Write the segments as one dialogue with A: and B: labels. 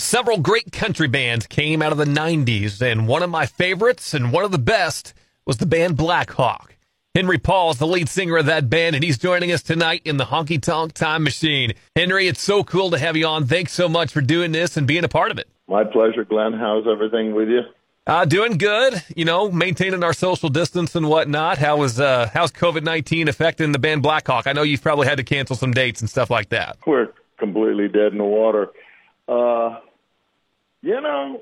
A: Several great country bands came out of the 90s, and one of my favorites and one of the best was the band Blackhawk. Henry Paul is the lead singer of that band, and he's joining us tonight in the Honky Tonk Time Machine. Henry, it's so cool to have you on. Thanks so much for doing this and being a part of it.
B: My pleasure, Glenn. How's everything with you?
A: Uh, doing good. You know, maintaining our social distance and whatnot. How was uh, how's COVID nineteen affecting the band Blackhawk? I know you've probably had to cancel some dates and stuff like that.
B: We're completely dead in the water. Uh, you know,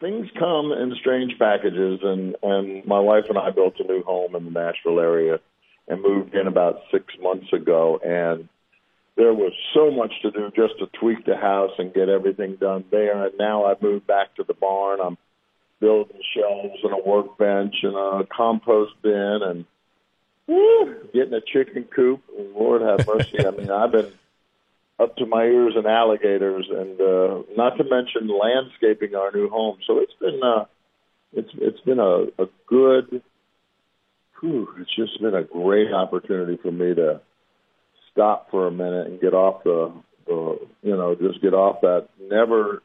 B: things come in strange packages, and and my wife and I built a new home in the Nashville area and moved in about six months ago, and there was so much to do just to tweak the house and get everything done there. And now I've moved back to the barn. I'm building shelves and a workbench and a compost bin and woo, getting a chicken coop. Lord have mercy. I mean, I've been up to my ears in alligators, and uh, not to mention landscaping our new home. So it's been uh, it's it's been a, a good. Whew, it's just been a great opportunity for me to stop for a minute and get off the, the you know just get off that never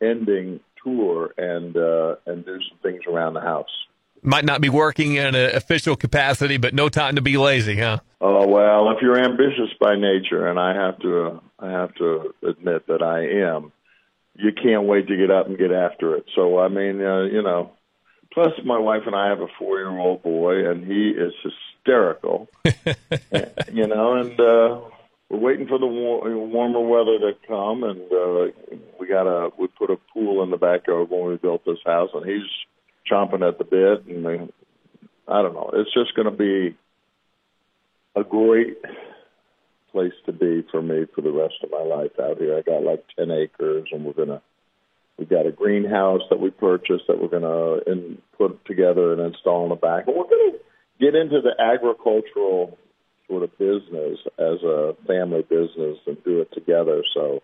B: ending tour and uh, and do some things around the house.
A: Might not be working in an official capacity, but no time to be lazy, huh?
B: Oh well, if you're ambitious by nature, and I have to, uh, I have to admit that I am. You can't wait to get up and get after it. So I mean, uh, you know. Plus, my wife and I have a four-year-old boy, and he is hysterical. you know, and uh, we're waiting for the war- warmer weather to come, and uh, we got a we put a pool in the backyard when we built this house, and he's chomping at the bit, and they, I don't know. It's just going to be a great place to be for me for the rest of my life out here. I got like ten acres, and we're gonna we got a greenhouse that we purchased that we're gonna in, put together and install in the back, and we're gonna get into the agricultural sort of business as a family business and do it together. So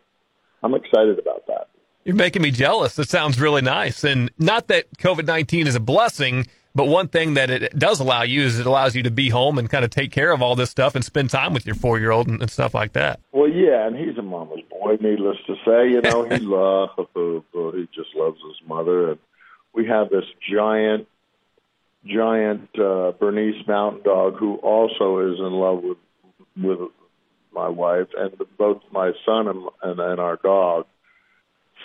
B: I'm excited about that.
A: You're making me jealous. It sounds really nice. And not that COVID 19 is a blessing, but one thing that it does allow you is it allows you to be home and kind of take care of all this stuff and spend time with your four year old and, and, stuff like that.
B: Well, yeah, and he's a mama's boy, needless to say. You know, he loves, he just loves his mother. And we have this giant, giant uh, Bernese Mountain Dog who also is in love with with my wife, and both my son and, and, and our dog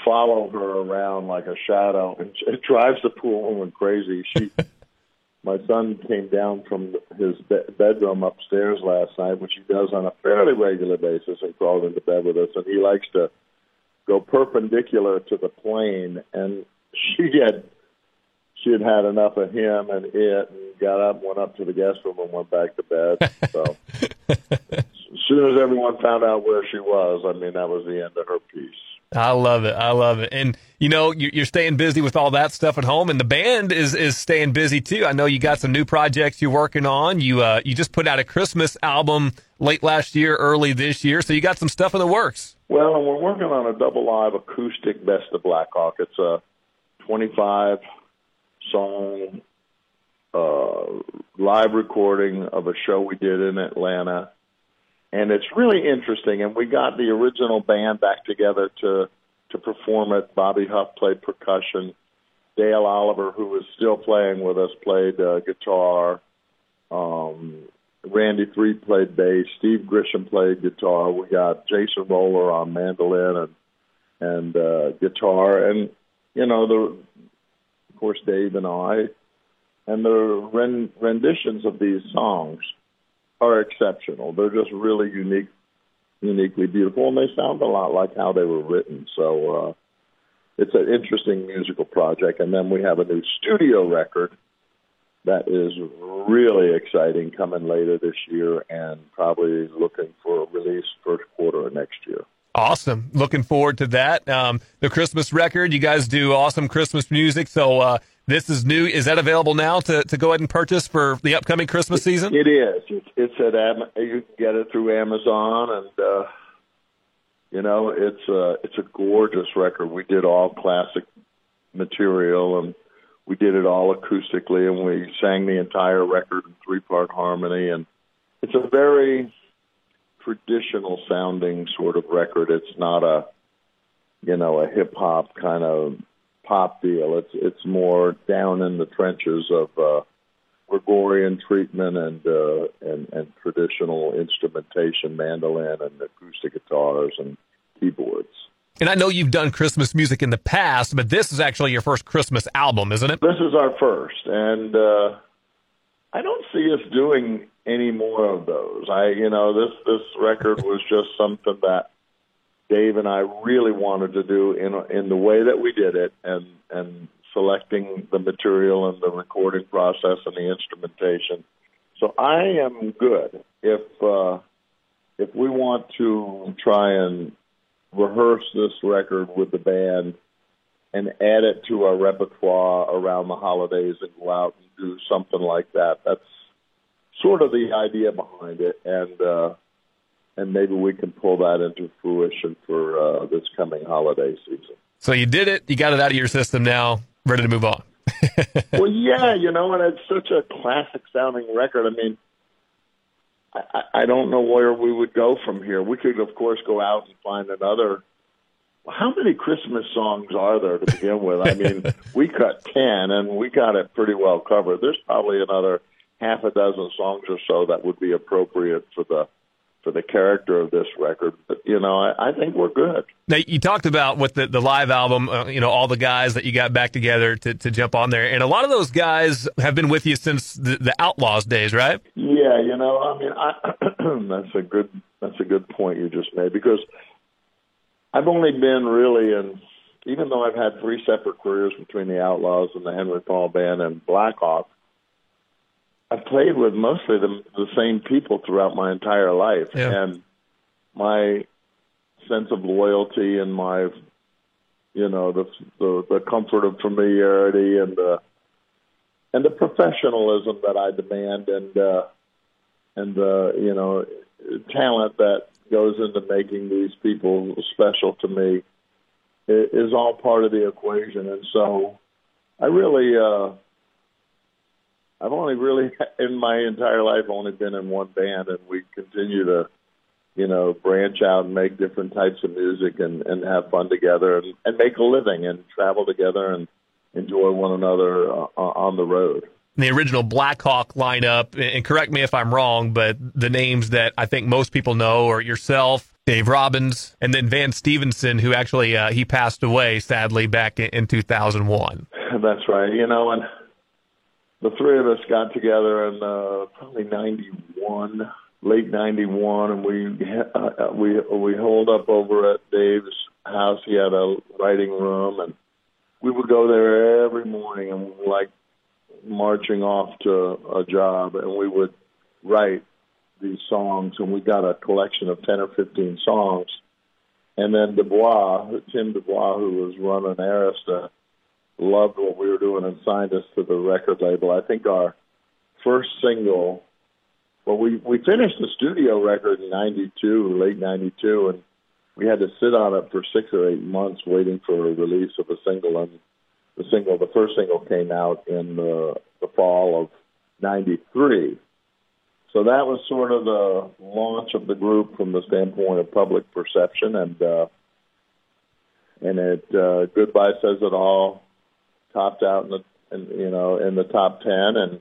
B: follow her around like a shadow, and it drives the pool woman crazy. She, my son came down from his be- bedroom upstairs last night, which he does on a fairly regular basis, and crawled into bed with us. And he likes to go perpendicular to the plane, and she had she had had enough of him and it, and got up, went up to the guest room, and went back to bed. So. as soon as everyone found out where she was, I mean, that was the end of her peace.
A: I love it. I love it. And you know, you're staying busy with all that stuff at home, and the band is is staying busy too. I know you got some new projects you're working on. You uh, you just put out a Christmas album late last year, early this year, so you got some stuff in the works.
B: Well, and we're working on a double live acoustic Best of Blackhawk. It's a 25 song uh, live recording of a show we did in Atlanta and it's really interesting. And we got the original band back together to to perform it. Bobby Huff played percussion. Dale Oliver, who is still playing with us, played uh, guitar. Um, Randy Threet played bass. Steve Grisham played guitar. We got Jason Roller on mandolin and and uh, guitar, and you know the of course Dave and I, and the ren- renditions of these songs are exceptional. They're just really unique, uniquely beautiful, and they sound a lot like how they were written. So uh, it's an interesting musical project. And then we have a new studio record that is really exciting coming later this year, and probably looking for a release first quarter of next year.
A: Awesome. Looking forward to that. Um, the Christmas record, you guys do awesome Christmas music. So, uh, this is new. Is that available now to, to go ahead and purchase for the upcoming Christmas season?
B: It is. It's, it's at you can get it through Amazon, and uh, you know it's a it's a gorgeous record. We did all classic material, and we did it all acoustically, and we sang the entire record in three part harmony, and it's a very traditional sounding sort of record. It's not a you know, a hip hop kind of pop deal. It's it's more down in the trenches of uh, Gregorian treatment and uh, and and traditional instrumentation, mandolin and acoustic guitars and keyboards.
A: And I know you've done Christmas music in the past, but this is actually your first Christmas album, isn't it?
B: This is our first, and uh, I don't see us doing any more of those. I, you know, this this record was just something that Dave and I really wanted to do in in the way that we did it, and and selecting the material and the recording process and the instrumentation. So I am good if uh, if we want to try and rehearse this record with the band and add it to our repertoire around the holidays and go out and do something like that. That's sort of the idea behind it, and uh, and maybe we can pull that into fruition for uh, this coming holiday season.
A: So you did it. You got it out of your system now. Ready to move on.
B: well, yeah, you know, and it's such a classic sounding record. I mean, I, I don't know where we would go from here. We could, of course, go out and find another. How many Christmas songs are there to begin with? I mean, we cut 10 and we got it pretty well covered. There's probably another half a dozen songs or so that would be appropriate for the for the character of this record. But you know, I, I think we're good.
A: Now you talked about with the the live album, uh, you know, all the guys that you got back together to to jump on there, and a lot of those guys have been with you since the, the Outlaws days, right?
B: Yeah, you know, I mean, I, that's a good that's a good point you just made because I've only been really in. Even though I've had three separate careers between the Outlaws and the Henry Paul Band and Blackhawk, I've played with mostly the, the same people throughout my entire life,
A: yeah.
B: and my sense of loyalty and my, you know, the, the the comfort of familiarity and the and the professionalism that I demand and uh, and the you know talent that goes into making these people special to me is all part of the equation, and so I really. uh I've only really, in my entire life, only been in one band, and we continue to, you know, branch out and make different types of music and and have fun together and, and make a living and travel together and enjoy one another uh, on the road.
A: The original Blackhawk lineup, and correct me if I'm wrong, but the names that I think most people know are yourself, Dave Robbins, and then Van Stephenson, who actually uh, he passed away sadly back in, in 2001.
B: That's right. You know, and the three of us got together in uh, probably '91, late '91, and we uh, we we holed up over at Dave's house. He had a writing room, and we would go there every morning and like marching off to a job, and we would write these songs, and we got a collection of ten or fifteen songs. And then Dubois, Tim Dubois, who was running Arista, loved what we were doing and signed us to the record label. I think our first single, well, we we finished the studio record in '92, late '92, and we had to sit on it for six or eight months waiting for a release of a single. And the single, the first single, came out in the, the fall of '93. So that was sort of the launch of the group from the standpoint of public perception, and uh, and it uh, goodbye says it all topped out in the in, you know in the top ten, and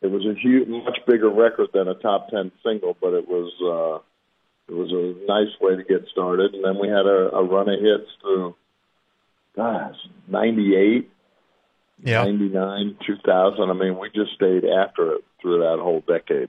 B: it was a huge, much bigger record than a top ten single, but it was uh, it was a nice way to get started. And then we had a, a run of hits through, gosh, ninety eight.
A: Yeah.
B: 99, 2000. I mean, we just stayed after it through that whole decade.